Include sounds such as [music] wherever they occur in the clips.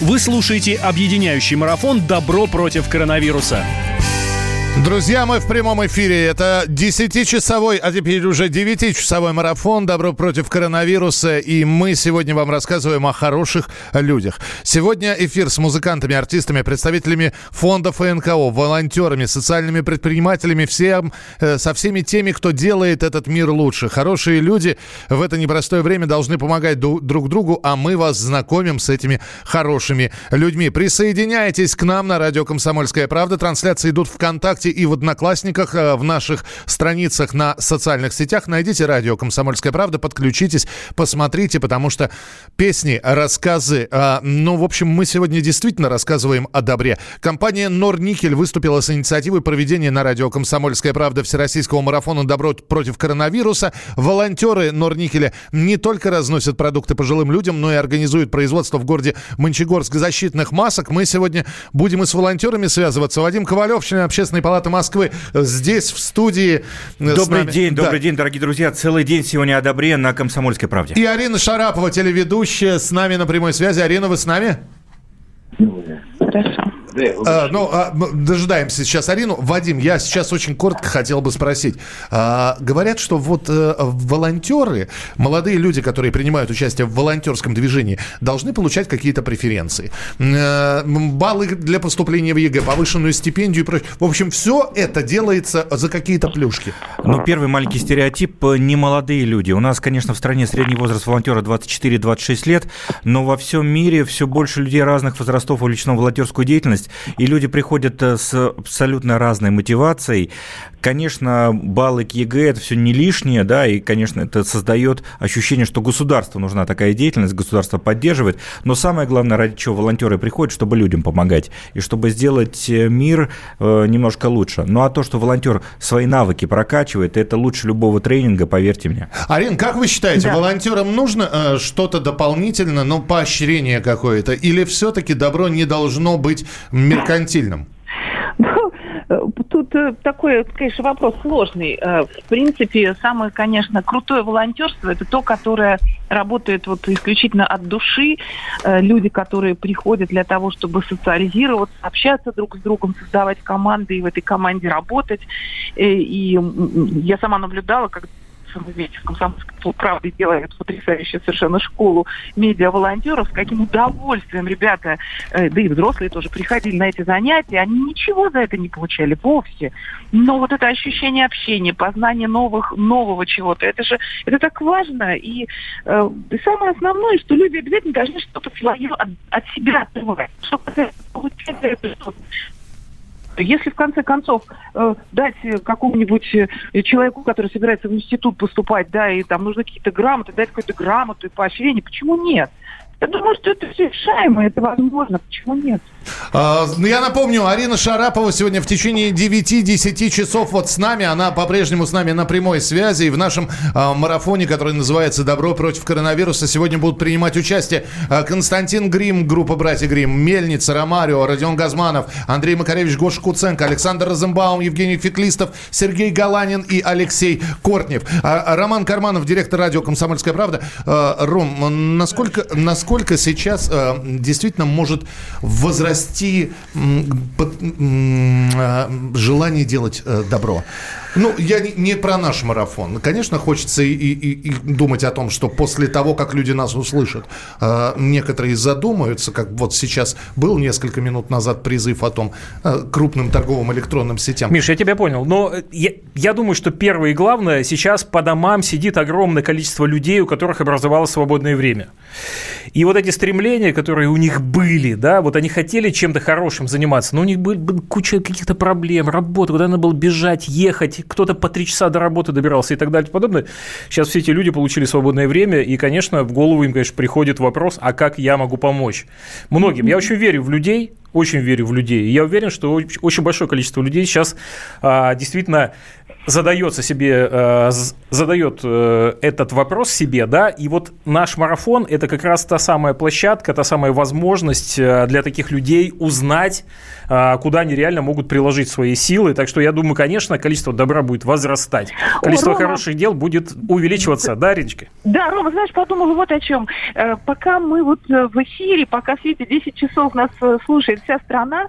Вы слушаете объединяющий марафон «Добро против коронавируса». Друзья, мы в прямом эфире. Это 10-часовой, а теперь уже 9-часовой марафон «Добро против коронавируса». И мы сегодня вам рассказываем о хороших людях. Сегодня эфир с музыкантами, артистами, представителями фондов НКО, волонтерами, социальными предпринимателями, всем, э, со всеми теми, кто делает этот мир лучше. Хорошие люди в это непростое время должны помогать друг другу, а мы вас знакомим с этими хорошими людьми. Присоединяйтесь к нам на радио «Комсомольская правда». Трансляции идут ВКонтакте ВКонтакте и в Одноклассниках, э, в наших страницах на социальных сетях. Найдите радио «Комсомольская правда», подключитесь, посмотрите, потому что песни, рассказы, э, ну, в общем, мы сегодня действительно рассказываем о добре. Компания «Норникель» выступила с инициативой проведения на радио «Комсомольская правда» Всероссийского марафона «Добро против коронавируса». Волонтеры «Норникеля» не только разносят продукты пожилым людям, но и организуют производство в городе Мончегорск защитных масок. Мы сегодня будем и с волонтерами связываться. Вадим Ковалев, член общественной палаты палаты Москвы здесь, в студии. Добрый день, да. добрый день, дорогие друзья. Целый день сегодня о добре на «Комсомольской правде». И Арина Шарапова, телеведущая, с нами на прямой связи. Арина, вы с нами? Хорошо. А, ну, а, дожидаемся сейчас Арину. Вадим, я сейчас очень коротко хотел бы спросить. А, говорят, что вот а, волонтеры, молодые люди, которые принимают участие в волонтерском движении, должны получать какие-то преференции. А, баллы для поступления в ЕГЭ, повышенную стипендию и прочее. В общем, все это делается за какие-то плюшки. Ну, первый маленький стереотип – не молодые люди. У нас, конечно, в стране средний возраст волонтера 24-26 лет, но во всем мире все больше людей разных возрастов увлечено в волонтерскую деятельность и люди приходят э, с абсолютно разной мотивацией. Конечно, баллы к ЕГЭ – это все не лишнее, да, и, конечно, это создает ощущение, что государству нужна такая деятельность, государство поддерживает, но самое главное, ради чего волонтеры приходят, чтобы людям помогать, и чтобы сделать э, мир э, немножко лучше. Ну, а то, что волонтер свои навыки прокачивает, это лучше любого тренинга, поверьте мне. Арин, как вы считаете, да. волонтерам нужно э, что-то дополнительно, ну, поощрение какое-то, или все-таки добро не должно быть меркантильным? Ну, тут э, такой, конечно, вопрос сложный. Э, в принципе, самое, конечно, крутое волонтерство – это то, которое работает вот исключительно от души. Э, люди, которые приходят для того, чтобы социализироваться, общаться друг с другом, создавать команды и в этой команде работать. И я сама наблюдала, как вы видите, в «Комсомольской правде» делает потрясающую совершенно школу медиа-волонтеров, с каким удовольствием ребята, э, да и взрослые тоже, приходили на эти занятия, они ничего за это не получали вовсе. Но вот это ощущение общения, познание новых, нового чего-то, это же это так важно. И, э, и самое основное, что люди обязательно должны что-то свое от, от себя открывать. Чтобы получать это что-то если в конце концов э, дать какому-нибудь э, человеку, который собирается в институт поступать, да, и там нужны какие-то грамоты, дать какую-то грамоту и поощрение, почему нет? Я думаю, что это все решаемо, это возможно. Почему нет? А, ну, я напомню, Арина Шарапова сегодня в течение 9-10 часов вот с нами. Она по-прежнему с нами на прямой связи. И в нашем а, марафоне, который называется «Добро против коронавируса», сегодня будут принимать участие а, Константин Грим, группа «Братья Грим», Мельница, Ромарио, Родион Газманов, Андрей Макаревич, Гоша Куценко, Александр Розенбаум, Евгений Феклистов, Сергей Галанин и Алексей Кортнев. Роман Карманов, директор радио «Комсомольская правда». Ром, насколько, насколько сейчас действительно может возрасти э, желание делать э, добро? Ну, я не, не про наш марафон. Конечно, хочется и, и, и думать о том, что после того, как люди нас услышат, э, некоторые задумаются, как вот сейчас был несколько минут назад призыв о том э, крупным торговым электронным сетям. Миша, я тебя понял. Но я, я думаю, что первое и главное, сейчас по домам сидит огромное количество людей, у которых образовалось свободное время. И вот эти стремления, которые у них были, да, вот они хотели чем-то хорошим заниматься, но у них была куча каких-то проблем, работа, куда надо было бежать, ехать, кто-то по три часа до работы добирался и так далее и подобное. Сейчас все эти люди получили свободное время, и, конечно, в голову им, конечно, приходит вопрос, а как я могу помочь? Многим. Я очень верю в людей, очень верю в людей. И я уверен, что очень большое количество людей сейчас а, действительно задается себе, э, задает э, этот вопрос себе, да, и вот наш марафон – это как раз та самая площадка, та самая возможность э, для таких людей узнать, куда они реально могут приложить свои силы. Так что я думаю, конечно, количество добра будет возрастать, количество О, Рома, хороших дел будет увеличиваться, да, Риночка? Да, Рома, знаешь, подумала вот о чем. Пока мы вот в эфире, пока все эти 10 часов нас слушает вся страна,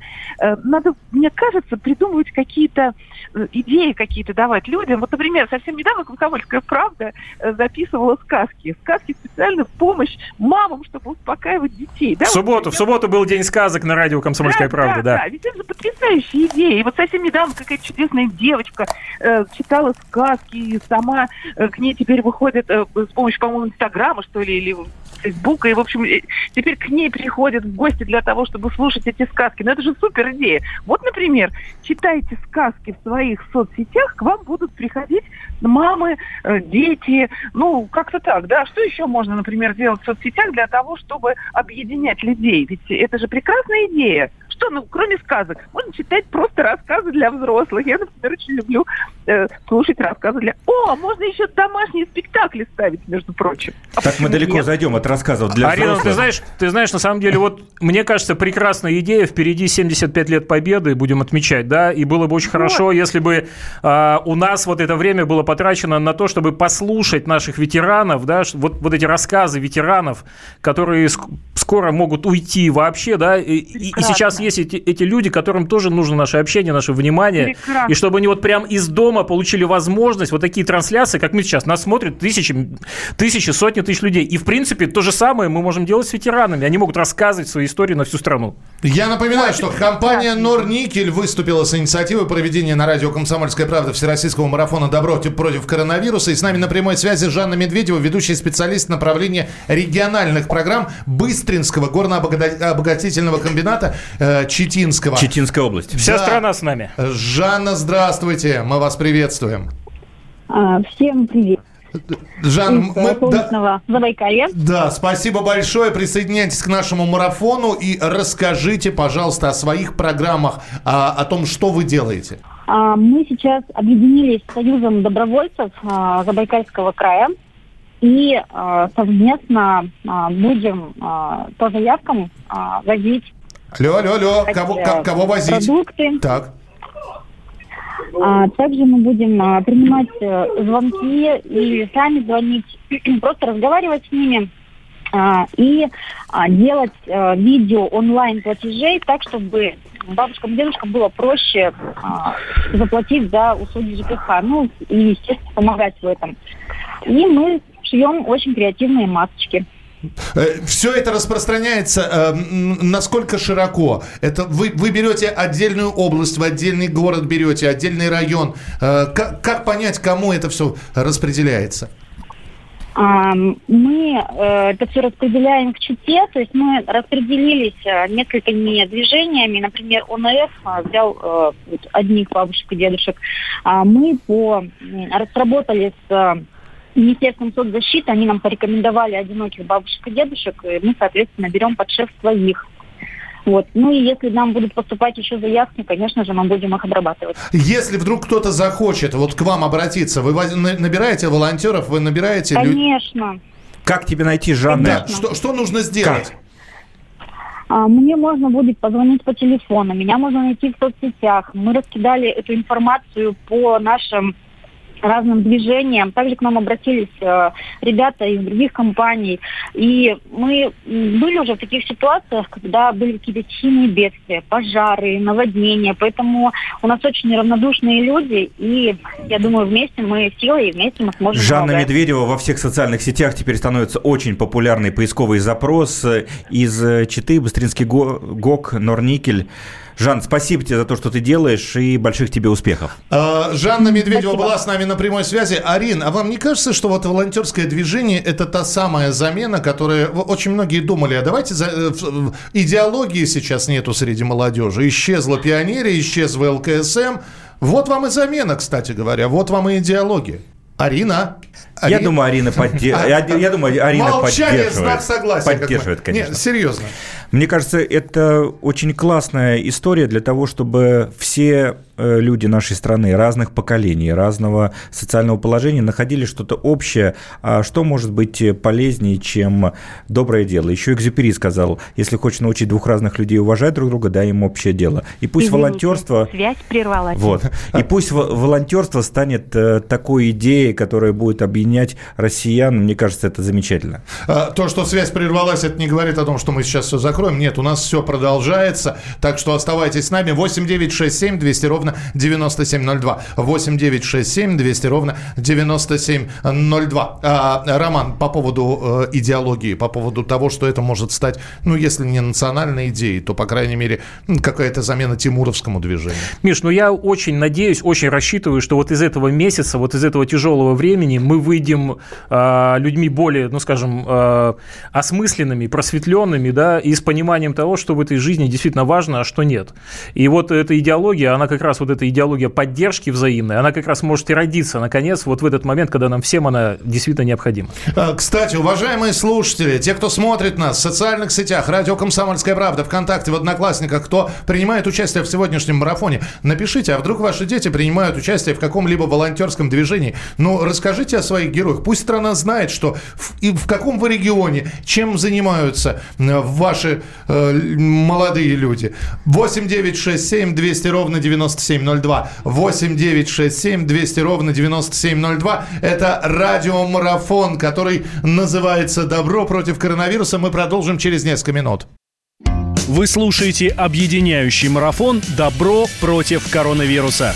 надо, мне кажется, придумывать какие-то идеи какие-то, да, давать людям. Вот, например, совсем недавно «Комсомольская правда» э, записывала сказки. Сказки специально в помощь мамам, чтобы успокаивать детей. Да? В субботу, вот, в субботу был день сказок на радио «Комсомольская да, правда», да. Да, ведь это же потрясающие идеи. И вот совсем недавно какая-то чудесная девочка э, читала сказки, и сама э, к ней теперь выходит э, с помощью, по-моему, Инстаграма, что ли, или Фейсбука, и, в общем, теперь к ней приходят в гости для того, чтобы слушать эти сказки. Но это же супер идея. Вот, например, читайте сказки в своих соцсетях, к вам будут приходить мамы, э, дети, ну, как-то так, да. Что еще можно, например, делать в соцсетях для того, чтобы объединять людей? Ведь это же прекрасная идея что, ну, кроме сказок, можно читать просто рассказы для взрослых. Я, например, очень люблю э, слушать рассказы для... О, можно еще домашние спектакли ставить, между прочим. А так мы далеко нет? зайдем от рассказов для Арина, взрослых. ты знаешь, ты знаешь, на самом деле, вот мне кажется, прекрасная идея. Впереди 75 лет Победы, будем отмечать, да, и было бы очень вот. хорошо, если бы э, у нас вот это время было потрачено на то, чтобы послушать наших ветеранов, да, вот, вот эти рассказы ветеранов, которые скоро могут уйти вообще, да, и, и сейчас есть эти, эти люди, которым тоже нужно наше общение, наше внимание, Прекрасно. и чтобы они вот прям из дома получили возможность, вот такие трансляции, как мы сейчас, нас смотрят тысячи, тысячи, сотни тысяч людей. И, в принципе, то же самое мы можем делать с ветеранами. Они могут рассказывать свои истории на всю страну. Я напоминаю, что компания Норникель выступила с инициативой проведения на радио «Комсомольская правда» Всероссийского марафона «Добро против коронавируса». И с нами на прямой связи Жанна Медведева, ведущий специалист направления региональных программ Быстринского горно-обогатительного комбината э, Читинского. Читинская область. Вся да. страна с нами. Жанна, здравствуйте. Мы вас приветствуем. А, всем привет. Жан, мы, да, Забайкалья. Да, спасибо большое. Присоединяйтесь к нашему марафону и расскажите, пожалуйста, о своих программах, о, о том, что вы делаете. А, мы сейчас объединились с Союзом добровольцев а, Забайкальского края и а, совместно а, будем а, по заявкам а, возить Алло, алло, алло, кого, кого возить? Продукты. Так. А, также мы будем а, принимать а, звонки и сами звонить, [clears throat] просто разговаривать с ними а, и а, делать а, видео онлайн платежей так, чтобы бабушкам и дедушкам было проще а, заплатить за услуги ЖКХ, ну и, естественно, помогать в этом. И мы шьем очень креативные масочки. Э, Все это распространяется э, насколько широко? Это вы, вы берете отдельную область, в отдельный город берете, отдельный район. Э, как, как понять, кому это все распределяется? Мы э, это все распределяем в Чите, то есть мы распределились э, несколькими движениями. Например, ОНФ взял одних бабушек и дедушек. А мы по, разработали с Министерством соцзащиты, они нам порекомендовали одиноких бабушек и дедушек, и мы, соответственно, берем под шеф своих. Вот. Ну и если нам будут поступать еще заявки, конечно же, мы будем их обрабатывать. Если вдруг кто-то захочет вот к вам обратиться, вы набираете волонтеров, вы набираете... Конечно. Как тебе найти, Жанна? Да, что, что нужно сделать? Как? А, мне можно будет позвонить по телефону, меня можно найти в соцсетях. Мы раскидали эту информацию по нашим разным движениям. Также к нам обратились э, ребята из других компаний. И мы были уже в таких ситуациях, когда были какие-то стихийные бедствия, пожары, наводнения. Поэтому у нас очень неравнодушные люди. И я думаю, вместе мы силы и вместе мы сможем Жанна помогать. Медведева во всех социальных сетях теперь становится очень популярный поисковый запрос из Читы, Быстринский ГОК, Норникель. Жан, спасибо тебе за то, что ты делаешь, и больших тебе успехов. А, Жанна Медведева спасибо. была с нами на прямой связи. Арин, а вам не кажется, что вот волонтерское движение – это та самая замена, которая очень многие думали, а давайте за... Э, идеологии сейчас нету среди молодежи. Исчезла пионерия, исчезла ЛКСМ. Вот вам и замена, кстати говоря, вот вам и идеология. Арина. Арина. Я думаю, Арина, подде... [laughs] я, я думаю, Арина Молчание, поддерживает. знак согласия. Поддерживает, конечно. Нет, серьезно. Мне кажется, это очень классная история для того, чтобы все Э, люди нашей страны разных поколений, разного социального положения находили что-то общее, а что может быть полезнее, чем доброе дело. Еще Экзюпери сказал, если хочешь научить двух разных людей уважать друг друга, дай им общее дело. И пусть Извините, волонтерство... Связь прервалась. Вот. И пусть волонтерство станет э, такой идеей, которая будет объединять россиян. Мне кажется, это замечательно. А, то, что связь прервалась, это не говорит о том, что мы сейчас все закроем. Нет, у нас все продолжается. Так что оставайтесь с нами. 8 9 6 7 200 ровно ровно 9702. 8 9 6 7 200 ровно 9702. А, Роман, по поводу э, идеологии, по поводу того, что это может стать, ну, если не национальной идеей, то, по крайней мере, какая-то замена тимуровскому движению. Миш, ну я очень надеюсь, очень рассчитываю, что вот из этого месяца, вот из этого тяжелого времени мы выйдем э, людьми более, ну, скажем, э, осмысленными, просветленными, да, и с пониманием того, что в этой жизни действительно важно, а что нет. И вот эта идеология, она как раз вот эта идеология поддержки взаимной, она как раз может и родиться, наконец, вот в этот момент, когда нам всем она действительно необходима. А, кстати, уважаемые слушатели, те, кто смотрит нас в социальных сетях, радио «Комсомольская правда», ВКонтакте, в Одноклассниках, кто принимает участие в сегодняшнем марафоне, напишите, а вдруг ваши дети принимают участие в каком-либо волонтерском движении? Ну, расскажите о своих героях. Пусть страна знает, что в, и в каком вы регионе, чем занимаются э, э, молодые люди. 8 9 6 7 200 ровно 97 9702. 8 9 6 7 200 ровно 9702. Это радиомарафон, который называется «Добро против коронавируса». Мы продолжим через несколько минут. Вы слушаете объединяющий марафон «Добро против коронавируса».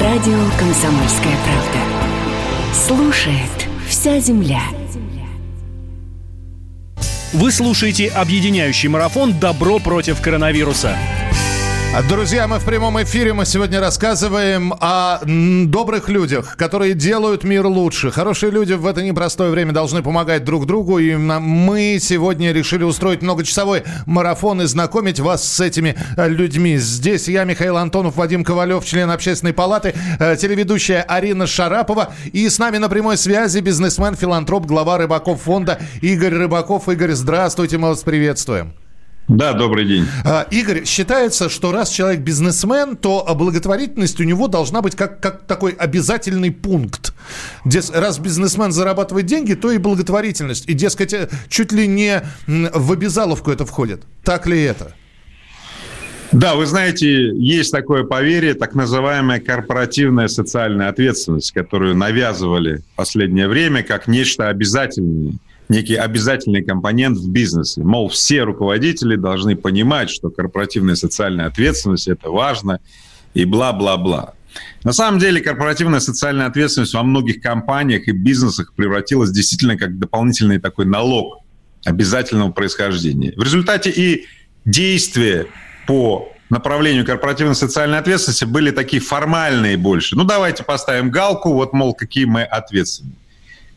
Радио «Комсомольская правда». Слушает вся земля. Вы слушаете объединяющий марафон «Добро против коронавируса». Друзья, мы в прямом эфире. Мы сегодня рассказываем о добрых людях, которые делают мир лучше. Хорошие люди в это непростое время должны помогать друг другу. И мы сегодня решили устроить многочасовой марафон и знакомить вас с этими э, людьми. Здесь я, Михаил Антонов, Вадим Ковалев, член общественной палаты, э, телеведущая Арина Шарапова. И с нами на прямой связи бизнесмен, филантроп, глава Рыбаков фонда Игорь Рыбаков. Игорь, здравствуйте, мы вас приветствуем. Да, добрый день. А, Игорь, считается, что раз человек бизнесмен, то благотворительность у него должна быть как, как такой обязательный пункт. Дес, раз бизнесмен зарабатывает деньги, то и благотворительность. И, дескать, э, чуть ли не в обязаловку это входит. Так ли это? Да, вы знаете, есть такое поверье, так называемая корпоративная социальная ответственность, которую навязывали в последнее время как нечто обязательное некий обязательный компонент в бизнесе. Мол, все руководители должны понимать, что корпоративная социальная ответственность – это важно, и бла-бла-бла. На самом деле корпоративная социальная ответственность во многих компаниях и бизнесах превратилась действительно как дополнительный такой налог обязательного происхождения. В результате и действия по направлению корпоративной социальной ответственности были такие формальные больше. Ну, давайте поставим галку, вот, мол, какие мы ответственные.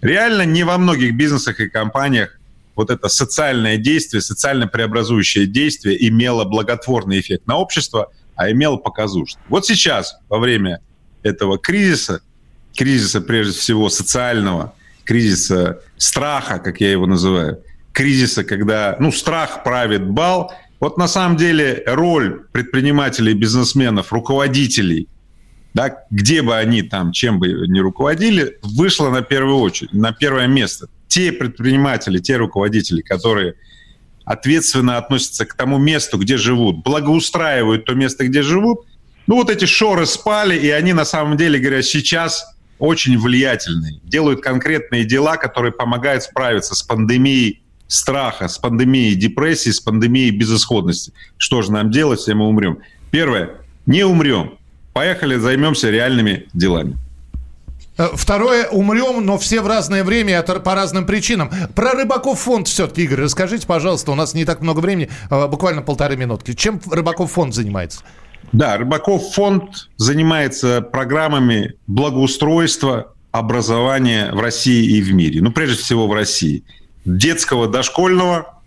Реально не во многих бизнесах и компаниях вот это социальное действие, социально преобразующее действие имело благотворный эффект на общество, а имело показушный. Вот сейчас, во время этого кризиса, кризиса прежде всего социального, кризиса страха, как я его называю, кризиса, когда ну, страх правит бал, вот на самом деле роль предпринимателей, бизнесменов, руководителей да, где бы они там, чем бы ни руководили, вышло на первую очередь, на первое место. Те предприниматели, те руководители, которые ответственно относятся к тому месту, где живут, благоустраивают то место, где живут, ну вот эти шоры спали, и они на самом деле, говорят, сейчас очень влиятельные, делают конкретные дела, которые помогают справиться с пандемией страха, с пандемией депрессии, с пандемией безысходности. Что же нам делать, если мы умрем? Первое, не умрем. Поехали, займемся реальными делами. Э, второе, умрем, но все в разное время по разным причинам. Про Рыбаков фонд все-таки, Игорь, расскажите, пожалуйста, у нас не так много времени, э, буквально полторы минутки. Чем Рыбаков фонд занимается? Да, Рыбаков фонд занимается программами благоустройства, образования в России и в мире. Ну, прежде всего, в России. Детского, дошкольного,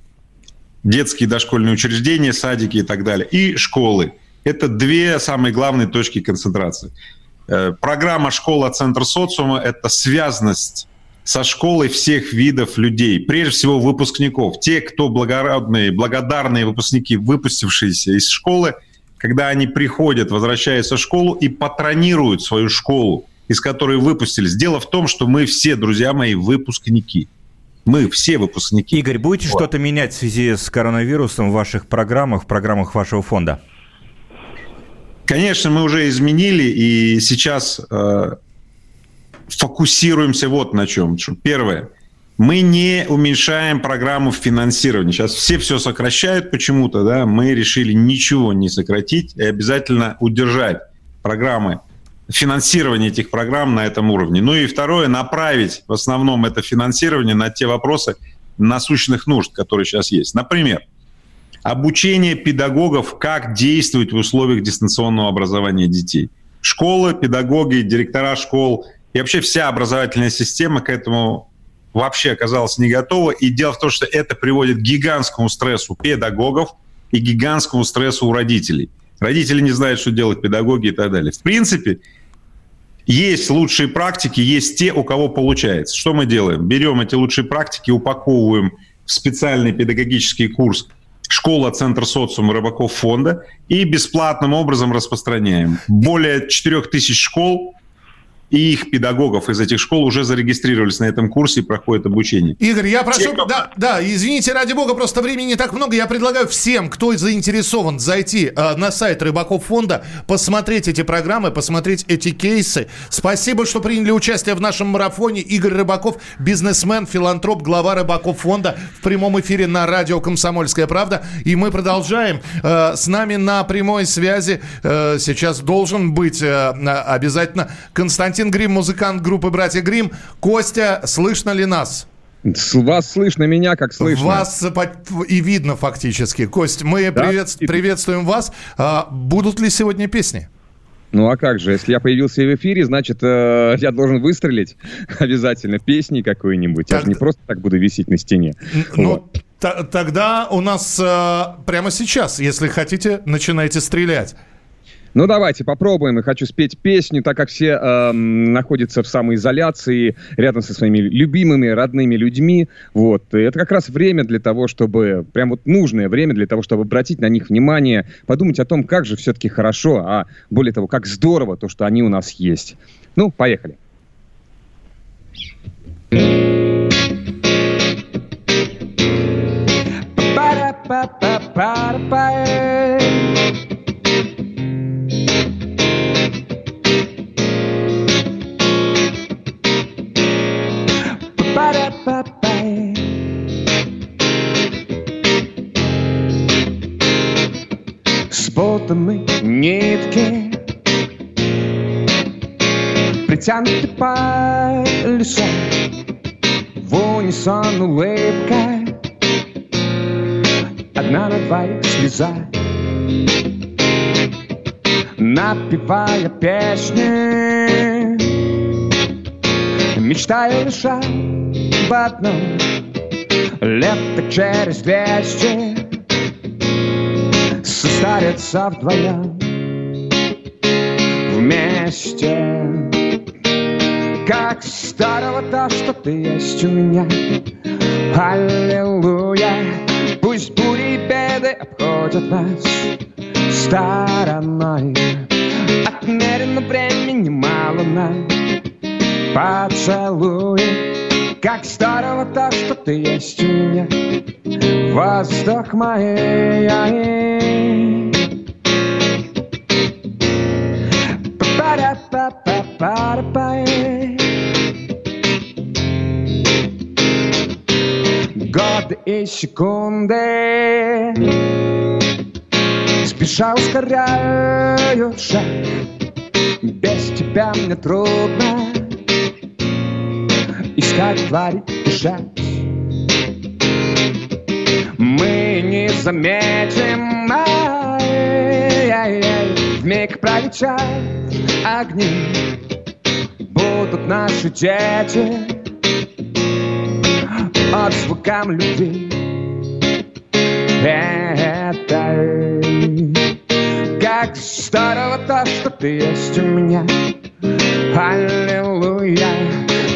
детские дошкольные учреждения, садики и так далее, и школы. Это две самые главные точки концентрации. Э, программа «Школа. Центр социума» — это связанность со школой всех видов людей, прежде всего выпускников. Те, кто благородные, благодарные выпускники, выпустившиеся из школы, когда они приходят, возвращаются в школу и патронируют свою школу, из которой выпустились. Дело в том, что мы все, друзья мои, выпускники. Мы все выпускники. Игорь, будете вот. что-то менять в связи с коронавирусом в ваших программах, в программах вашего фонда? Конечно, мы уже изменили, и сейчас э, фокусируемся вот на чем. Первое. Мы не уменьшаем программу финансирования. Сейчас все все сокращают почему-то, да, мы решили ничего не сократить и обязательно удержать программы финансирование этих программ на этом уровне. Ну и второе, направить в основном это финансирование на те вопросы насущных нужд, которые сейчас есть. Например, обучение педагогов, как действовать в условиях дистанционного образования детей. Школы, педагоги, директора школ и вообще вся образовательная система к этому вообще оказалась не готова. И дело в том, что это приводит к гигантскому стрессу педагогов и гигантскому стрессу у родителей. Родители не знают, что делать, педагоги и так далее. В принципе, есть лучшие практики, есть те, у кого получается. Что мы делаем? Берем эти лучшие практики, упаковываем в специальный педагогический курс школа Центр социума Рыбаков фонда и бесплатным образом распространяем. Более 4000 школ и их педагогов из этих школ уже зарегистрировались на этом курсе и проходят обучение. Игорь, я прошу, Те, да, да, извините, ради бога, просто времени не так много. Я предлагаю всем, кто заинтересован, зайти э, на сайт Рыбаков фонда, посмотреть эти программы, посмотреть эти кейсы. Спасибо, что приняли участие в нашем марафоне. Игорь Рыбаков, бизнесмен, филантроп, глава Рыбаков фонда в прямом эфире на радио «Комсомольская правда». И мы продолжаем. Э, с нами на прямой связи э, сейчас должен быть э, обязательно Константин Константин Грим, музыкант группы «Братья Грим». Костя, слышно ли нас? Вас слышно, меня как слышно. Вас и видно фактически. Кость, мы да? привет, приветствуем вас. А, будут ли сегодня песни? Ну а как же, если я появился в эфире, значит, э, [laughs] я должен выстрелить [laughs] обязательно песней какой-нибудь. Так... Я же не просто так буду висеть на стене. Ну, вот. тогда у нас э, прямо сейчас, если хотите, начинайте стрелять. Ну, давайте попробуем. Я хочу спеть песню, так как все э, находятся в самоизоляции, рядом со своими любимыми, родными людьми. Вот. И это как раз время для того, чтобы... Прям вот нужное время для того, чтобы обратить на них внимание, подумать о том, как же все-таки хорошо, а более того, как здорово то, что они у нас есть. Ну, поехали. Ba-da-ba-ba-ba-ba спутаны нитки. Притянуты по лесу В унисон улыбка. Одна на двоих слеза. Напевая песни Мечтаю лишь об одном. Лет через двести Состарятся вдвоем Вместе. Как старого то, что ты есть у меня. Аллилуйя! Пусть бури и беды обходят нас стороной. Отмерено времени мало нам. Поцелуй! Как здорово то, что ты есть у меня Воздух моей Годы и секунды Спеша ускоряю шаг Без тебя мне трудно Искать, творить, дышать Мы не заметим Вмиг пролетят огни. Будут наши дети От звукам любви. Этой. Как здорово то, что ты есть у меня. Аллилуйя.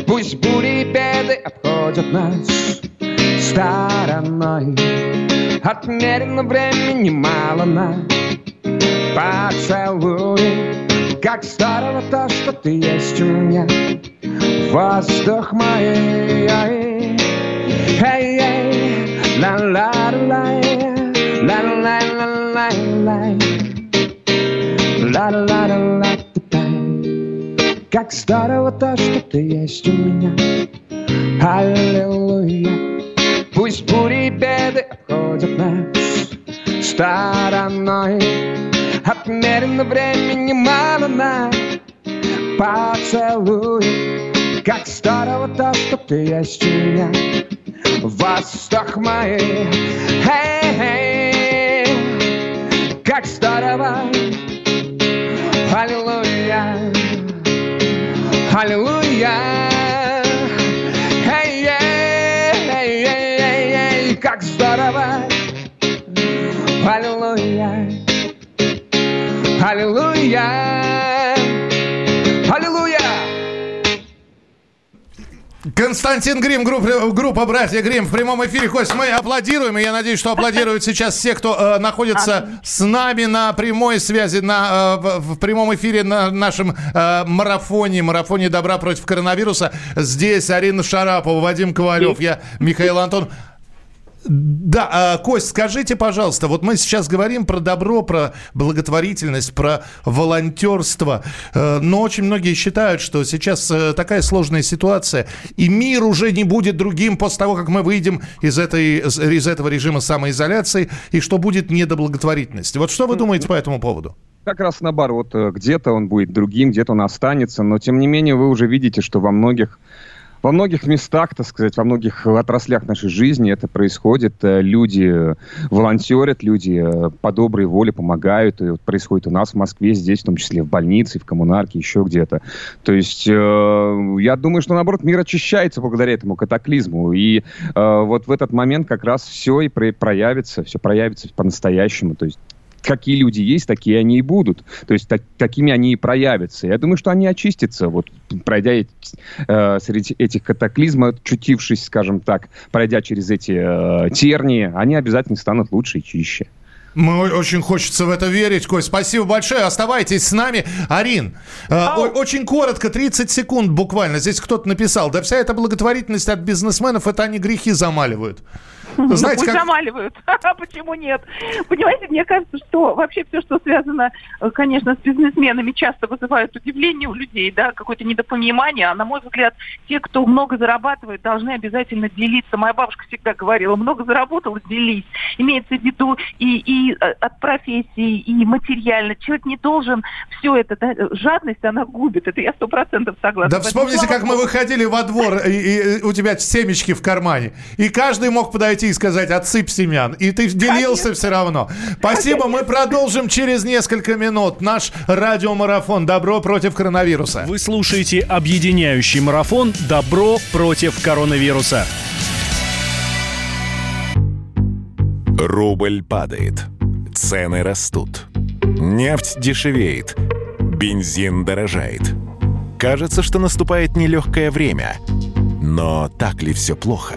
Пусть бури и беды обходят нас стороной. Отмерено времени мало на поцелуй Как здорово то, что ты есть у меня. Воздух мой эй, эй, ла ла ла ла ла ла ла ла ла ла ла ла Как здорово то, что ты есть у меня Аллилуйя Пусть бури беды обходят нас. Стороной. Отмерено времени мало на поцелуй. Как здорово то, что ты есть у меня. Воздух моей Эй, как здорово. Аллилуйя. Аллилуйя Константин Грим, группа, группа «Братья Грим» в прямом эфире. Кость, мы аплодируем, и я надеюсь, что аплодируют сейчас все, кто э, находится с нами на прямой связи, на, э, в, в прямом эфире на нашем э, марафоне, марафоне добра против коронавируса. Здесь Арина Шарапова, Вадим Ковалев, я Михаил Антон. Да, э, Кость, скажите, пожалуйста, вот мы сейчас говорим про добро, про благотворительность, про волонтерство, э, но очень многие считают, что сейчас э, такая сложная ситуация, и мир уже не будет другим после того, как мы выйдем из, этой, из этого режима самоизоляции, и что будет не до благотворительности. Вот что вы думаете по этому поводу? Как раз наоборот, где-то он будет другим, где-то он останется, но тем не менее вы уже видите, что во многих во многих местах, так сказать, во многих отраслях нашей жизни это происходит. Э, люди волонтерят, люди э, по доброй воле помогают. И вот происходит у нас в Москве, здесь, в том числе в больнице, в коммунарке, еще где-то. То есть э, я думаю, что, наоборот, мир очищается благодаря этому катаклизму. И э, вот в этот момент как раз все и проявится, все проявится по-настоящему. То есть какие люди есть, такие они и будут. То есть так, такими они и проявятся. Я думаю, что они очистятся, вот пройдя э, среди этих катаклизмов, чутившись, скажем так, пройдя через эти э, тернии, они обязательно станут лучше и чище. Мы очень хочется в это верить, Кость. Спасибо большое. Оставайтесь с нами. Арин, э, очень коротко, 30 секунд буквально. Здесь кто-то написал, да вся эта благотворительность от бизнесменов, это они грехи замаливают. Знаете, Пусть как... замаливают. [laughs] А почему нет? Понимаете, мне кажется, что вообще все, что связано, э, конечно, с бизнесменами, часто вызывает удивление у людей, да, какое-то недопонимание. А на мой взгляд, те, кто много зарабатывает, должны обязательно делиться. Моя бабушка всегда говорила, много заработал, делись. Имеется в виду и, и э, от профессии, и материально. Человек не должен все это, да, жадность, она губит. Это я сто процентов согласна. Да вспомните, как мы выходили во двор, и, и у тебя семечки в кармане, и каждый мог подойти и сказать «отсыпь семян», и ты делился Конечно. все равно. Спасибо, мы продолжим через несколько минут наш радиомарафон «Добро против коронавируса». Вы слушаете объединяющий марафон «Добро против коронавируса». Рубль падает, цены растут, нефть дешевеет, бензин дорожает. Кажется, что наступает нелегкое время. Но так ли все плохо?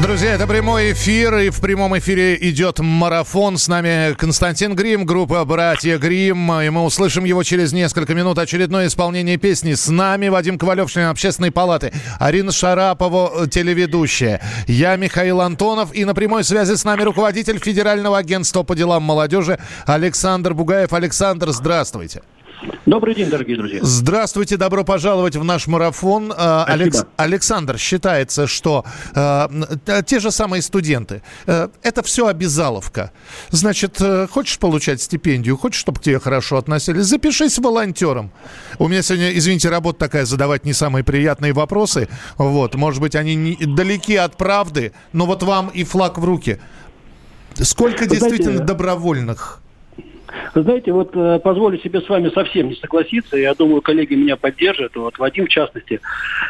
Друзья, это прямой эфир, и в прямом эфире идет марафон. С нами Константин Грим, группа «Братья Грим», и мы услышим его через несколько минут. Очередное исполнение песни. С нами Вадим Ковалев, член общественной палаты, Арина Шарапова, телеведущая, я Михаил Антонов, и на прямой связи с нами руководитель Федерального агентства по делам молодежи Александр Бугаев. Александр, здравствуйте. Добрый день, дорогие друзья. Здравствуйте, добро пожаловать в наш марафон. А, Алекс... Александр, считается, что э, те же самые студенты, э, это все обязаловка. Значит, э, хочешь получать стипендию, хочешь, чтобы к тебе хорошо относились, запишись волонтером. У меня сегодня, извините, работа такая, задавать не самые приятные вопросы. Вот, может быть, они не, далеки от правды, но вот вам и флаг в руки. Сколько Вы действительно знаете, добровольных? Вы знаете, вот э, позволю себе с вами совсем не согласиться. Я думаю, коллеги меня поддержат. Вот Вадим, в частности,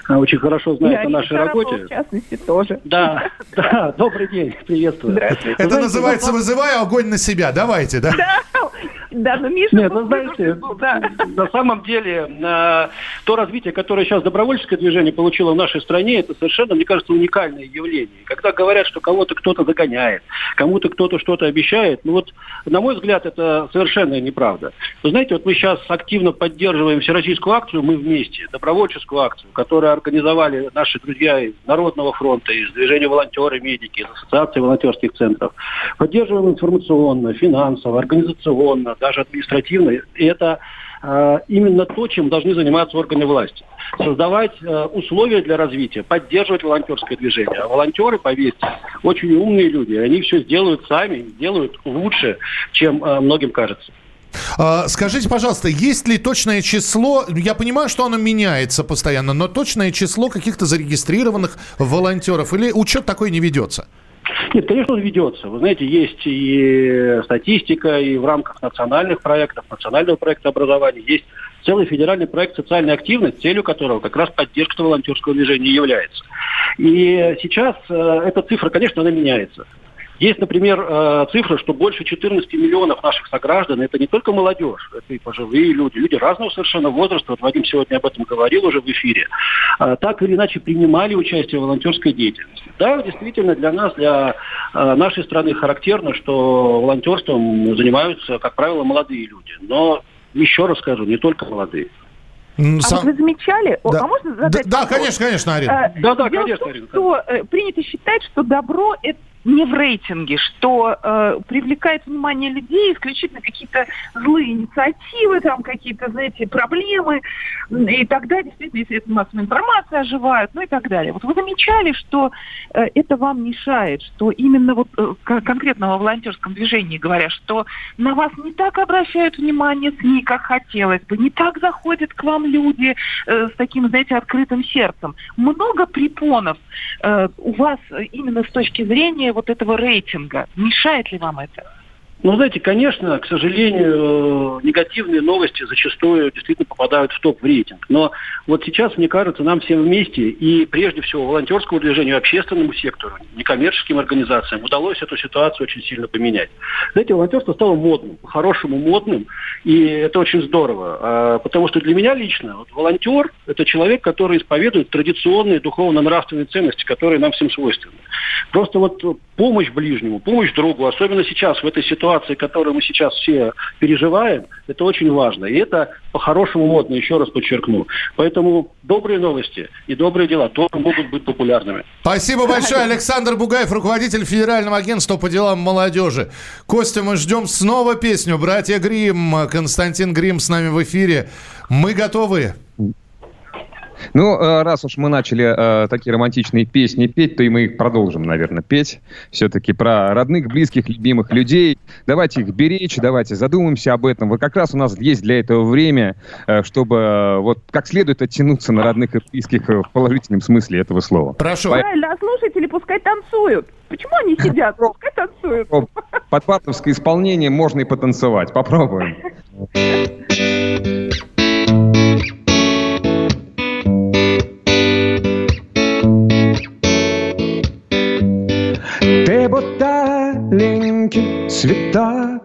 э, очень хорошо знает Я о нашей работе. в частности, тоже. Да, [laughs] да, добрый день, приветствую. Здравствуйте. Это знаете, называется «вызываю огонь на себя». Давайте, да? Да, да, но Миша... Нет, ну, знаете, да. на самом деле, э, то развитие, которое сейчас добровольческое движение получило в нашей стране, это совершенно, мне кажется, уникальное явление. Когда говорят, что кого-то кто-то загоняет, кому-то кто-то что-то обещает, ну вот, на мой взгляд, это совершенно неправда. Вы знаете, вот мы сейчас активно поддерживаем всероссийскую акцию «Мы вместе», добровольческую акцию, которую организовали наши друзья из Народного фронта, из движения волонтеры, медики, из Ассоциации волонтерских центров. Поддерживаем информационно, финансово, организационно, даже административно. И это именно то, чем должны заниматься органы власти. Создавать э, условия для развития, поддерживать волонтерское движение. А волонтеры, поверьте, очень умные люди. Они все сделают сами, делают лучше, чем э, многим кажется. А, скажите, пожалуйста, есть ли точное число, я понимаю, что оно меняется постоянно, но точное число каких-то зарегистрированных волонтеров или учет такой не ведется? Нет, конечно, он ведется. Вы знаете, есть и статистика, и в рамках национальных проектов, национального проекта образования есть целый федеральный проект социальной активности, целью которого как раз поддержка волонтерского движения является. И сейчас э, эта цифра, конечно, она меняется. Есть, например, э, цифра, что больше 14 миллионов наших сограждан, это не только молодежь, это и пожилые люди, люди разного совершенно возраста, вот Вадим сегодня об этом говорил уже в эфире, а, так или иначе принимали участие в волонтерской деятельности. Да, действительно, для нас, для э, нашей страны характерно, что волонтерством занимаются, как правило, молодые люди. Но еще раз скажу, не только молодые. А Сам... вот вы замечали, да. а можно задать Да, да конечно, конечно, Арина. Э, да, да, конечно, Арина. Что э, принято считать, что добро – это не в рейтинге, что э, привлекает внимание людей исключительно какие-то злые инициативы, там какие-то, знаете, проблемы, и тогда действительно, если это массовая информация оживают, ну и так далее. Вот вы замечали, что э, это вам мешает, что именно вот э, конкретно во волонтерском движении говорят, что на вас не так обращают внимание СМИ, как хотелось бы, не так заходят к вам люди э, с таким, знаете, открытым сердцем. Много препонов э, у вас именно с точки зрения вот этого рейтинга. Мешает ли вам это? Ну, знаете, конечно, к сожалению, негативные новости зачастую действительно попадают в топ в рейтинг. Но вот сейчас, мне кажется, нам всем вместе и прежде всего волонтерскому движению, общественному сектору, некоммерческим организациям удалось эту ситуацию очень сильно поменять. Знаете, волонтерство стало модным, по-хорошему модным, и это очень здорово. А, потому что для меня лично вот, волонтер – это человек, который исповедует традиционные духовно-нравственные ценности, которые нам всем свойственны. Просто вот помощь ближнему, помощь другу, особенно сейчас в этой ситуации, которую мы сейчас все переживаем, это очень важно. И это по-хорошему модно, еще раз подчеркну. Поэтому добрые новости и добрые дела тоже могут быть популярными. Спасибо большое. Александр Бугаев, руководитель Федерального агентства по делам молодежи. Костя, мы ждем снова песню. Братья Грим, Константин Грим с нами в эфире. Мы готовы. Ну, э, раз уж мы начали э, такие романтичные песни петь, то и мы их продолжим, наверное, петь. Все-таки про родных, близких, любимых людей. Давайте их беречь, давайте задумаемся об этом. Вот как раз у нас есть для этого время, э, чтобы вот как следует оттянуться на родных и близких в положительном смысле этого слова. Прошу. Правильно, а слушатели пускай танцуют. Почему они [laughs] сидят? Пускай танцуют. Под патовское исполнение можно и потанцевать. Попробуем. [laughs] требуталенькие цвета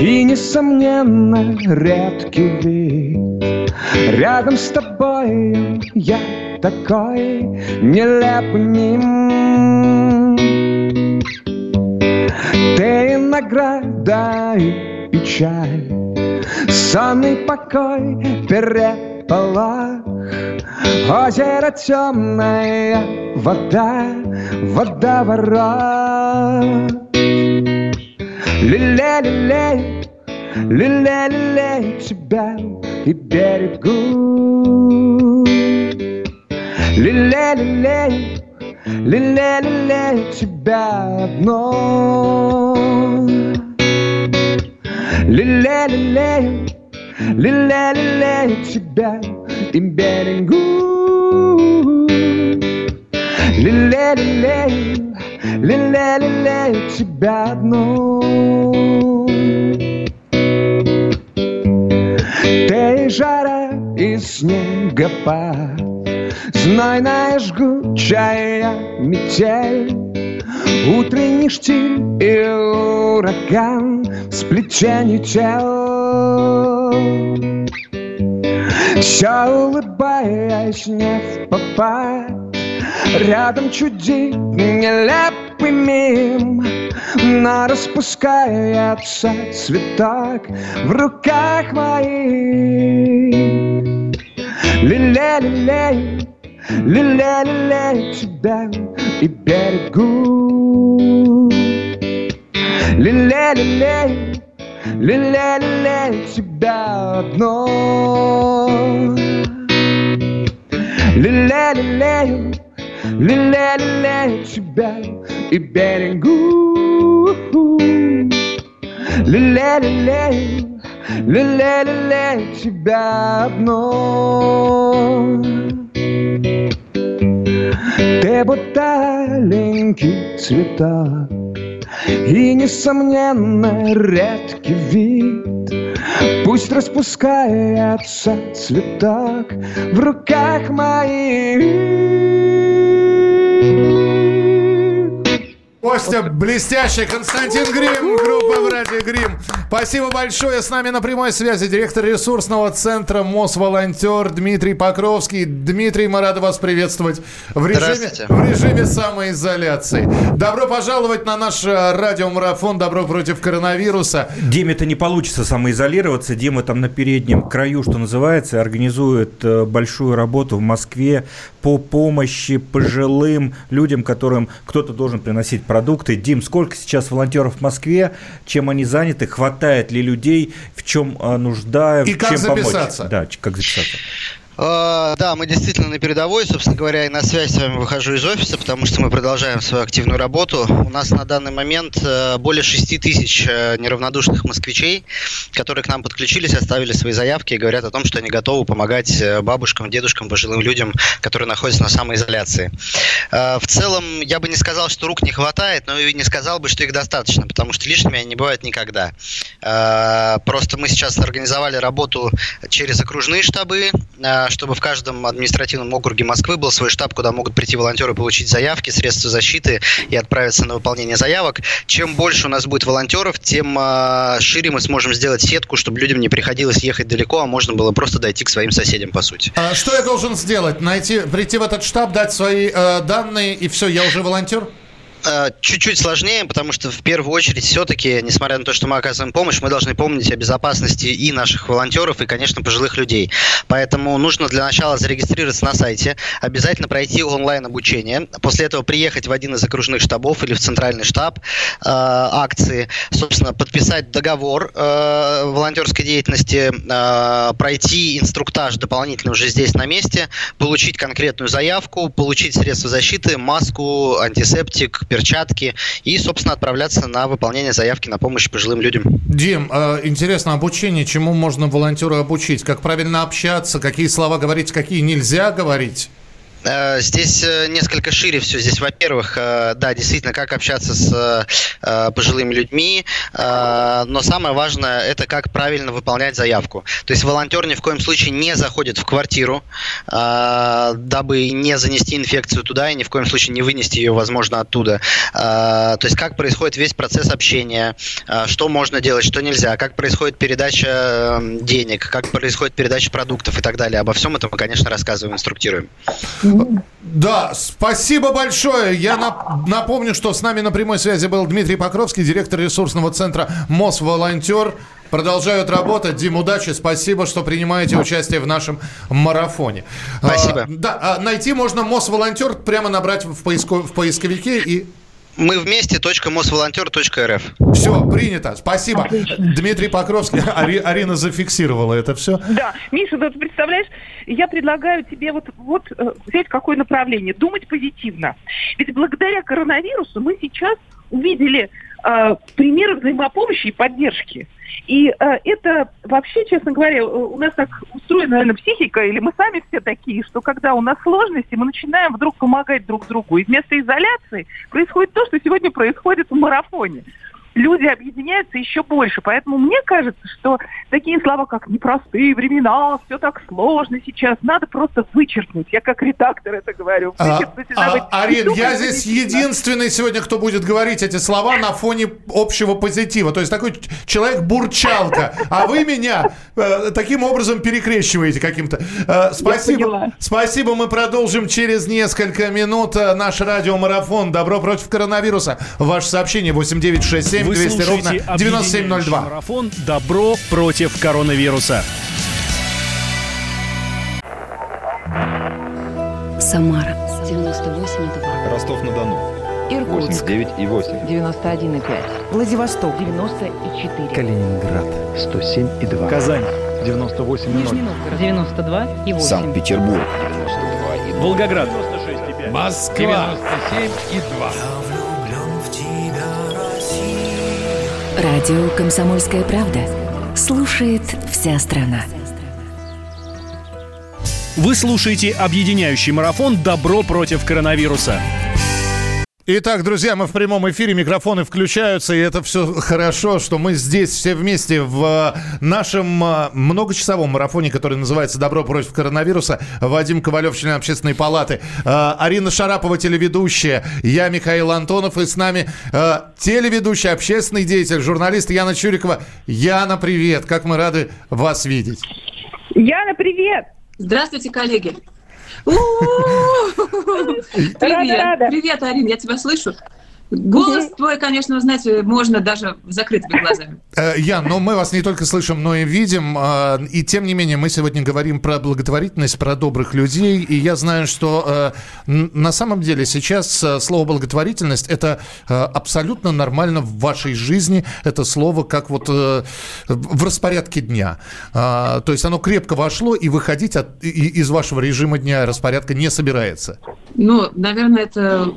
И, несомненно, редкий вид. Рядом с тобой я такой нелеп ним Ты и награда и печаль Сонный покой перед переполох, озеро темная вода, водоворот. Лилей-лилей, лилей-лилей тебя и берегу. Лилей-лилей, лилей-лилей тебя одно. Лилей-лилей, лилей-лилей тебя и берегу. Лилей-лилей, лилей-лилей тебя одно. Ты жара и снегопад, Знойная жгучая метель, Утренний штиль и ураган Сплетение тел. Все улыбаясь не в попад, Рядом чудит нелепый мим, Но распускается цветок в руках моих. Лилей-лилей, лилей-лилей тебя и берегу. Лилей-лилей, лилей-лилей тебя одно. Лилей-лилей, лилей-лилей тебя и берегу. Лилей-лилей, лилей-лилей тебя одно. Ты будто аленький цветок И, несомненно, редкий вид. Пусть распускается цветок В руках моих Костя, блестящий. Константин Грим, группа «Братья Грим». Спасибо большое. С нами на прямой связи директор ресурсного центра МОС-волонтер Дмитрий Покровский. Дмитрий, мы рады вас приветствовать в режиме, в режиме самоизоляции. Добро пожаловать на наш э, радиомарафон «Добро против коронавируса». Диме-то не получится самоизолироваться. Дима там на переднем краю, что называется, организует э, большую работу в Москве по помощи пожилым людям, которым кто-то должен приносить продукты. Дим, сколько сейчас волонтеров в Москве? Чем они заняты? Хватает ли людей? В чем э, нужда? И в как чем записаться? помочь? Да, как записаться? Э, Да, мы действительно на передовой. Собственно говоря, и на связь с вами выхожу из офиса, потому что мы продолжаем свою активную работу. У нас на данный момент э, более 6 тысяч э, неравнодушных москвичей, которые к нам подключились, оставили свои заявки и говорят о том, что они готовы помогать бабушкам, дедушкам, пожилым людям, которые находятся на самоизоляции. В целом, я бы не сказал, что рук не хватает, но и не сказал бы, что их достаточно, потому что лишними они не бывают никогда. Просто мы сейчас организовали работу через окружные штабы, чтобы в каждом административном округе Москвы был свой штаб, куда могут прийти волонтеры, получить заявки, средства защиты и отправиться на выполнение заявок. Чем больше у нас будет волонтеров, тем э, шире мы сможем сделать сетку, чтобы людям не приходилось ехать далеко, а можно было просто дойти к своим соседям, по сути. А что я должен сделать? Найти, прийти в этот штаб, дать свои э, данные и все, я уже волонтер? Э, Чуть-чуть сложнее, потому что в первую очередь все-таки, несмотря на то, что мы оказываем помощь, мы должны помнить о безопасности и наших волонтеров, и, конечно, пожилых людей. Поэтому нужно для начала зарегистрироваться на сайте, обязательно пройти онлайн-обучение, после этого приехать в один из окружных штабов или в центральный штаб э, акции, собственно, подписать договор э, волонтерской деятельности, э, пройти инструктаж дополнительно уже здесь на месте, получить конкретную заявку, получить средства защиты, маску, антисептик, перчатки и, собственно, отправляться на выполнение заявки на помощь пожилым людям. Дим, э, интересно, обучение, чему можно волонтеру обучить? Как правильно общаться, какие слова говорить, какие нельзя говорить? Э, Здесь э, несколько шире все. Здесь, во-первых, э, да, действительно, как общаться с пожилыми людьми, но самое важное это как правильно выполнять заявку. То есть волонтер ни в коем случае не заходит в квартиру, дабы не занести инфекцию туда и ни в коем случае не вынести ее, возможно, оттуда. То есть как происходит весь процесс общения, что можно делать, что нельзя, как происходит передача э, денег, как происходит передача продуктов и так далее. Обо всем этом мы, конечно, рассказываем, инструктируем. Да, спасибо большое. Я нап- напомню, что с нами на прямой связи был Дмитрий Покровский, директор ресурсного центра МОС-волонтер. Продолжают работать. Дим, удачи. Спасибо, что принимаете участие в нашем марафоне. Спасибо. А, да, а найти можно МОС-волонтер, прямо набрать в, поиско- в поисковике и Мы вместе .мосволонтер.рф. все, принято. Спасибо. Дмитрий Покровский. Ари- Арина зафиксировала это все. Да, Миша, вот представляешь, я предлагаю тебе вот, вот э, взять какое направление, думать позитивно. Ведь благодаря коронавирусу мы сейчас увидели примеры взаимопомощи и поддержки. И э, это вообще, честно говоря, э, у нас так устроена, наверное, психика, или мы сами все такие, что когда у нас сложности, мы начинаем вдруг помогать друг другу. И вместо изоляции происходит то, что сегодня происходит в марафоне люди объединяются еще больше. Поэтому мне кажется, что такие слова, как непростые времена, все так сложно сейчас, надо просто вычеркнуть. Я как редактор это говорю. А, а, Арин, я здесь единственный сегодня, кто будет говорить эти слова на фоне общего позитива. То есть такой человек-бурчалка. А вы меня э, таким образом перекрещиваете каким-то. Э, спасибо. Спасибо. Мы продолжим через несколько минут э, наш радиомарафон «Добро против коронавируса». Ваше сообщение 8967 Вы 200 ровно слушаете объединяющий 9702. марафон «Добро против коронавируса». Самара 98,2. Ростов-на-Дону. Иркутск 89 и 8. 91,5. Владивосток 94. Калининград 107 и 2. Казань. 98 Нижний Новгород 92 и 8. Санкт-Петербург. 92 и 2. Волгоград. Москва 97 Радио «Комсомольская правда». Слушает вся страна. Вы слушаете объединяющий марафон «Добро против коронавируса». Итак, друзья, мы в прямом эфире, микрофоны включаются, и это все хорошо, что мы здесь все вместе в э, нашем э, многочасовом марафоне, который называется «Добро против коронавируса». Вадим Ковалев, член общественной палаты, э, Арина Шарапова, телеведущая, я Михаил Антонов, и с нами телеведущий, общественный деятель, журналист Яна Чурикова. Яна, привет, как мы рады вас видеть. Яна, привет! Здравствуйте, коллеги. Привет, привет, Арин, я тебя слышу. Голос твой, конечно, узнать можно даже закрытыми глазами. [laughs] Э, Ян, но мы вас не только слышим, но и видим. э, И тем не менее, мы сегодня говорим про благотворительность, про добрых людей. И я знаю, что э, на самом деле сейчас э, слово благотворительность это абсолютно нормально в вашей жизни. Это слово как вот в распорядке дня. А, То есть оно крепко вошло, и выходить от- из вашего режима дня распорядка не собирается. Ну, наверное, это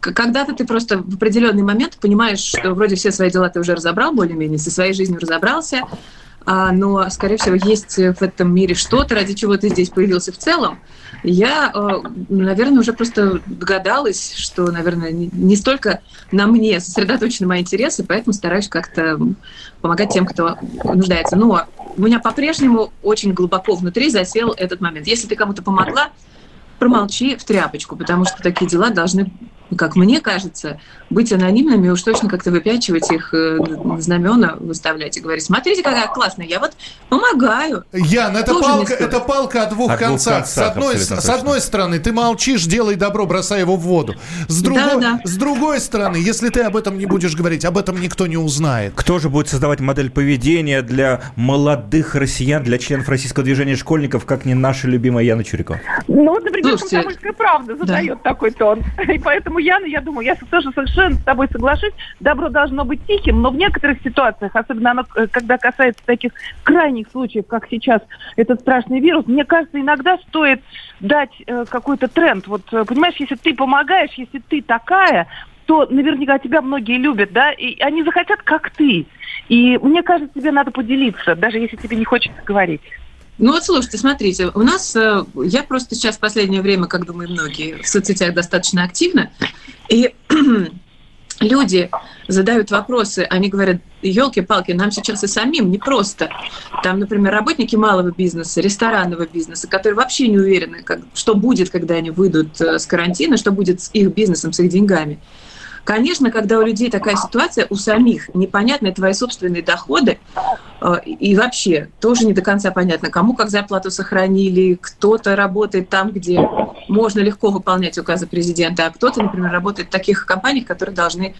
когда-то ты просто определенный момент понимаешь, что вроде все свои дела ты уже разобрал более-менее, со своей жизнью разобрался, а, но, скорее всего, есть в этом мире что-то, ради чего ты здесь появился в целом. Я, э, наверное, уже просто догадалась, что, наверное, не столько на мне сосредоточены мои интересы, поэтому стараюсь как-то помогать тем, кто нуждается. Но у меня по-прежнему очень глубоко внутри засел этот момент. Если ты кому-то помогла, промолчи в тряпочку, потому что такие дела должны, как мне кажется, быть анонимными, и уж точно как-то выпячивать их э, знамена, выставлять и говорить, смотрите, какая классная, я вот помогаю. Ян, это Тоже палка, это палка о двух О двух концах. С концах, одной, с одной стороны, ты молчишь, делай добро, бросай его в воду. С другой, Да-да. с другой стороны, если ты об этом не будешь говорить, об этом никто не узнает. Кто же будет создавать модель поведения для молодых россиян, для членов российского движения школьников, как не наша любимая Яна Чурикова? Ну, вот, например, Слушайте, «Комсомольская правда» задает такой тон. [laughs] И поэтому, Яна, я думаю, я тоже совершенно с тобой соглашусь. Добро должно быть тихим, но в некоторых ситуациях, особенно оно, э, когда касается таких крайних случаев, как сейчас этот страшный вирус, мне кажется, иногда стоит дать э, какой-то тренд. Вот, э, понимаешь, если ты помогаешь, если ты такая, то наверняка тебя многие любят, да, и они захотят, как ты. И мне кажется, тебе надо поделиться, даже если тебе не хочется говорить. Ну вот слушайте, смотрите, у нас, э, я просто сейчас в последнее время, как думаю, многие в соцсетях достаточно активно, и [clears throat] люди задают вопросы, они говорят, елки-палки, нам сейчас и самим непросто. Там, например, работники малого бизнеса, ресторанного бизнеса, которые вообще не уверены, как, что будет, когда они выйдут э, с карантина, что будет с их бизнесом, с их деньгами. Конечно, когда у людей такая ситуация, у самих непонятны твои собственные доходы, и вообще тоже не до конца понятно, кому как зарплату сохранили, кто-то работает там, где можно легко выполнять указы президента, а кто-то, например, работает в таких компаниях, которые должны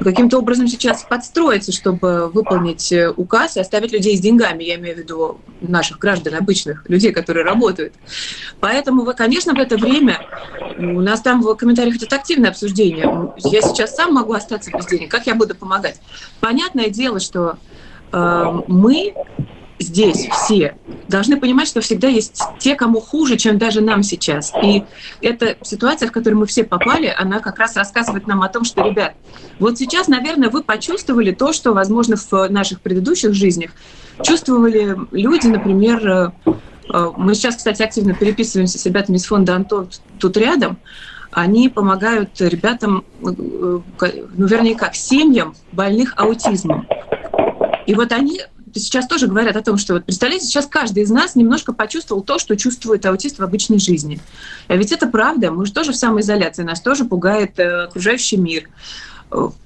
каким-то образом сейчас подстроиться, чтобы выполнить э, указ и оставить людей с деньгами. Я имею в виду наших граждан, обычных людей, которые работают. Поэтому, конечно, в это время у нас там в комментариях идет активное обсуждение. Я сейчас сам могу остаться без денег. Как я буду помогать? Понятное дело, что мы здесь все должны понимать, что всегда есть те, кому хуже, чем даже нам сейчас. И эта ситуация, в которую мы все попали, она как раз рассказывает нам о том, что, ребят, вот сейчас, наверное, вы почувствовали то, что, возможно, в наших предыдущих жизнях чувствовали люди, например, э, э, мы сейчас, кстати, активно переписываемся с ребятами из фонда «Антон» тут рядом, они помогают ребятам, э, ну, вернее, как, семьям больных аутизмом. И вот они сейчас тоже говорят о том, что вот представляете, сейчас каждый из нас немножко почувствовал то, что чувствует аутист в обычной жизни. А ведь это правда, мы же тоже в самоизоляции, нас тоже пугает э, окружающий мир.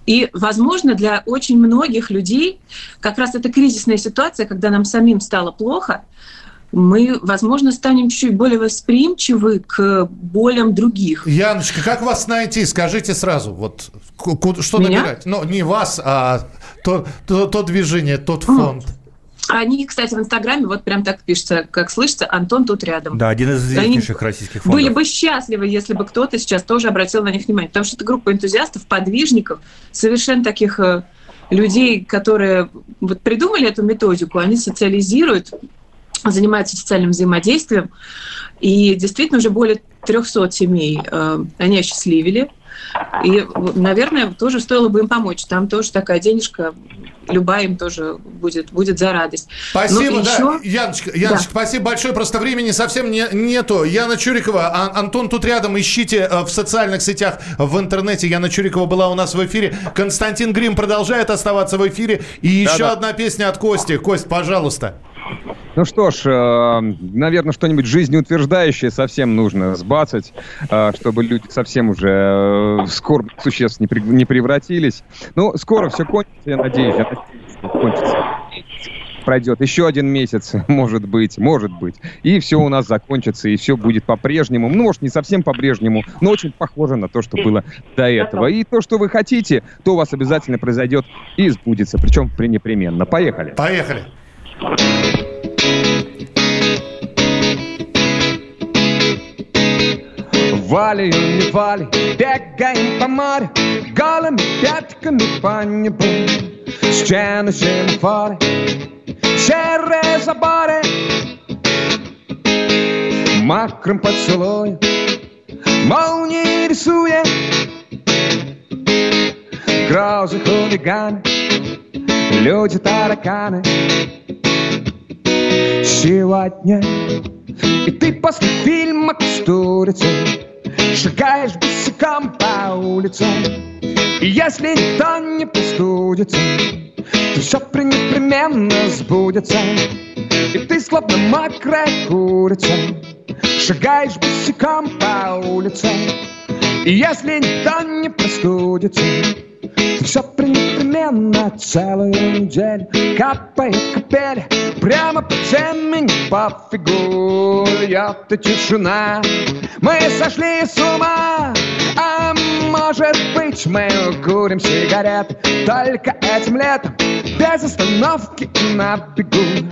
И, возможно, для очень многих людей как раз эта кризисная ситуация, когда нам самим стало плохо, мы, возможно, станем чуть-чуть более восприимчивы к болям других. Яночка, как вас найти? Скажите сразу, вот что Меня? набирать? Ну, не вас, а то, то, то движение, тот фонд. Они, кстати, в Инстаграме вот прям так пишется, как слышится, Антон тут рядом. Да, один из известнейших Они российских фондов. Были бы счастливы, если бы кто-то сейчас тоже обратил на них внимание, потому что это группа энтузиастов, подвижников, совершенно таких э, людей, которые вот придумали эту методику, они социализируют, занимаются социальным взаимодействием, и действительно уже более 300 семей э, они осчастливили. И, наверное, тоже стоило бы им помочь. Там тоже такая денежка любая им тоже будет, будет за радость. Спасибо, ну, да. Еще... Яночка, Яночка да. спасибо большое. Просто времени совсем не, нету. Яна Чурикова, а, Антон тут рядом. Ищите э, в социальных сетях, в интернете. Яна Чурикова была у нас в эфире. Константин Грим продолжает оставаться в эфире. И еще да, да. одна песня от Кости. Кость, пожалуйста. Ну что ж, э, наверное, что-нибудь жизнеутверждающее совсем нужно сбацать, э, чтобы люди совсем уже э, в скорбных существ не, превратились. Ну, скоро все кончится, я надеюсь. Я надеюсь, что кончится пройдет еще один месяц, [laughs] может быть, может быть, и все у нас закончится, и все будет по-прежнему. Ну, может, не совсем по-прежнему, но очень похоже на то, что было до этого. И то, что вы хотите, то у вас обязательно произойдет и сбудется, причем пренепременно. Поехали. Поехали. Вали, не вали, бегаем по морю Голыми пятками по небу. Стены семафоры Серые заборы Мокрым поцелуем Молнии рисуя. Грозы хулиганы Люди тараканы Сегодня И ты после фильма кустурица Шагаешь босиком по улицам И если никто не простудится То все непременно сбудется. И ты словно мокрая курица Шагаешь босиком по улицам И если никто не простудится все непременно целую неделю Капает капель Прямо по темени по фигуре Это тишина. Мы сошли с ума. А может быть мы курим сигарет. Только этим летом Без остановки на бегу.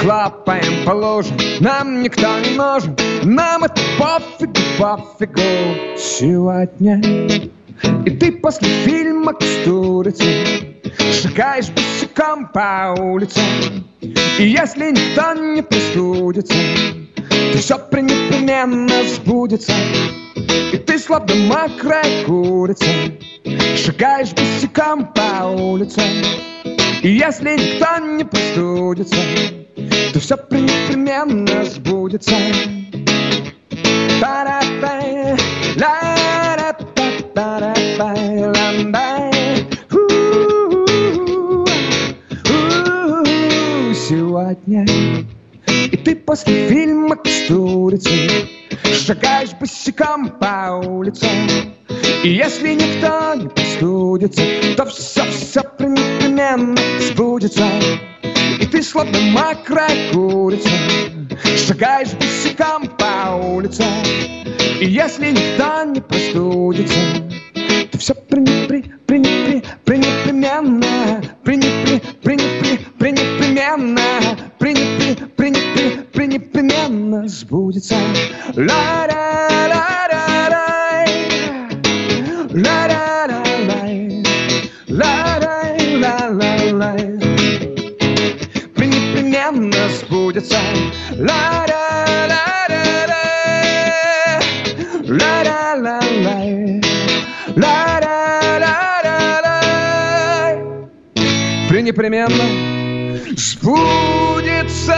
Хлопаем по лужам Нам никто не нужен. Нам это пофигу, пофигу. Сегодня И ты после фильма кстурицы Шагаешь босиком по улице. И если никто не простудится То все непременно сбудется. И ты словно мокрая курица Шагаешь босиком по улице. И если никто не простудится То все непременно сбудется Сегодня И ты после фильма кстурицы Шагаешь босиком по улице И если никто не простудится То все-все непременно сбудется. И ты словно мокрая курица Шагаешь босиком по улице И если никто не простудится, все пренепременно, пренепременно, пренепременно сбудется. Ла-ра-ра-ра-рай, ла-ра-ра-рай, ла-рай-ла-ла-лай. Пренепременно сбудется. Ла-ра-ра-рай. Пренепременно сбудется.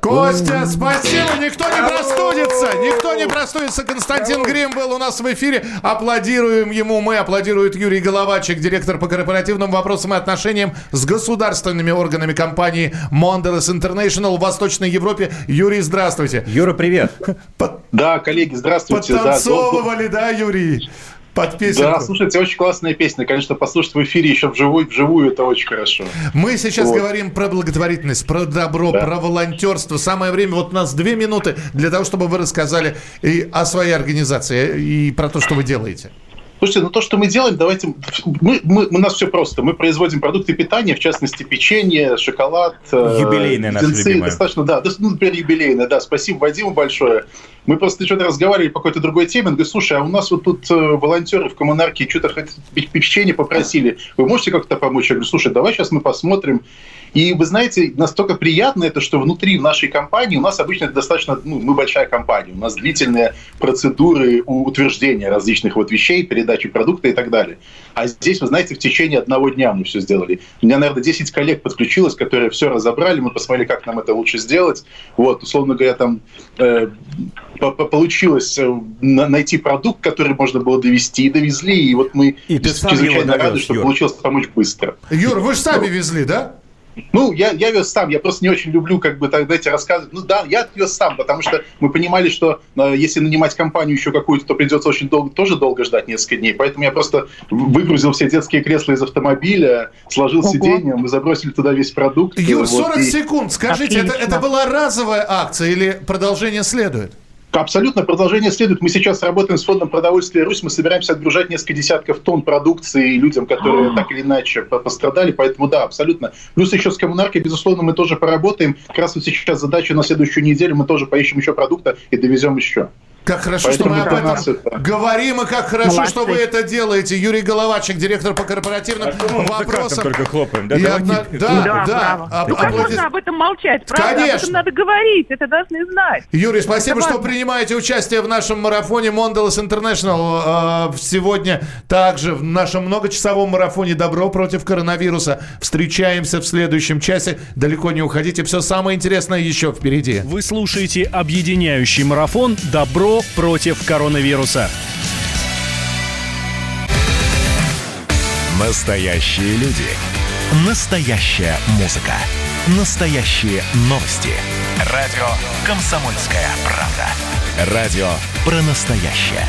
Костя, спасибо, никто не простудится, никто не простудится. Константин Грим был у нас в эфире. Аплодируем ему, мы аплодирует Юрий Головачек, директор по корпоративным вопросам и отношениям с государственными органами компании Mondelez International в Восточной Европе. Юрий, здравствуйте. Юра, привет. Да, коллеги, здравствуйте. Подтанцовывали, да, Юрий? Под песенку. Да, слушайте, очень классная песня. Конечно, послушать в эфире еще вживую, вживую это очень хорошо. Мы сейчас вот. говорим про благотворительность, про добро, да. про волонтерство. Самое время, вот у нас две минуты для того, чтобы вы рассказали и о своей организации, и про то, что вы делаете. Слушайте, ну то, что мы делаем, давайте... Мы, мы, у нас все просто. Мы производим продукты питания, в частности, печенье, шоколад. Юбилейное наше любимое. Достаточно, да, ну, например, юбилейное, да. Спасибо Вадиму большое. Мы просто что-то разговаривали по какой-то другой теме. Он говорит, слушай, а у нас вот тут э, волонтеры в коммунарке что-то хотят печенье попросили. Вы можете как-то помочь? Я говорю, слушай, давай сейчас мы посмотрим. И вы знаете, настолько приятно это, что внутри нашей компании у нас обычно достаточно, ну, мы большая компания, у нас длительные процедуры утверждения различных вот вещей, передачи продукта и так далее. А здесь, вы знаете, в течение одного дня мы все сделали. У меня, наверное, 10 коллег подключилось, которые все разобрали, мы посмотрели, как нам это лучше сделать. Вот, условно говоря, там э, получилось э, найти продукт, который можно было довести, и довезли, и вот мы и чрезвычайно рады, что получилось помочь быстро. Юр, вы же сами везли, да? Ну, я, я вез сам, я просто не очень люблю, как бы, так, знаете, рассказывать. Ну да, я вез сам, потому что мы понимали, что э, если нанимать компанию еще какую-то, то придется очень долго, тоже долго ждать несколько дней. Поэтому я просто выгрузил все детские кресла из автомобиля, сложил Ого. сиденье, мы забросили туда весь продукт. Юр, 40 вот, и... секунд, скажите, это, это была разовая акция или продолжение следует? Абсолютно продолжение следует. Мы сейчас работаем с фондом продовольствия Русь. Мы собираемся отгружать несколько десятков тонн продукции людям, которые так или иначе пострадали. Поэтому да, абсолютно. Плюс еще с коммунаркой, безусловно, мы тоже поработаем. Как раз вот сейчас задача на следующую неделю. Мы тоже поищем еще продукта и довезем еще. Как хорошо, Поэтому что мы об этом это... говорим, и как хорошо, Молодцы. что вы это делаете. Юрий Головачек, директор по корпоративным а вопросам. только хлопаем, да? одна... Да, да. да. А, ну как можно об этом молчать, правда? Конечно. Об этом надо говорить, это должны знать. Юрий, спасибо, это что важно. принимаете участие в нашем марафоне Mondelez International. Сегодня также в нашем многочасовом марафоне «Добро против коронавируса». Встречаемся в следующем часе. Далеко не уходите, все самое интересное еще впереди. Вы слушаете объединяющий марафон «Добро против коронавируса. Настоящие люди. Настоящая музыка. Настоящие новости. Радио «Комсомольская правда». Радио про настоящее.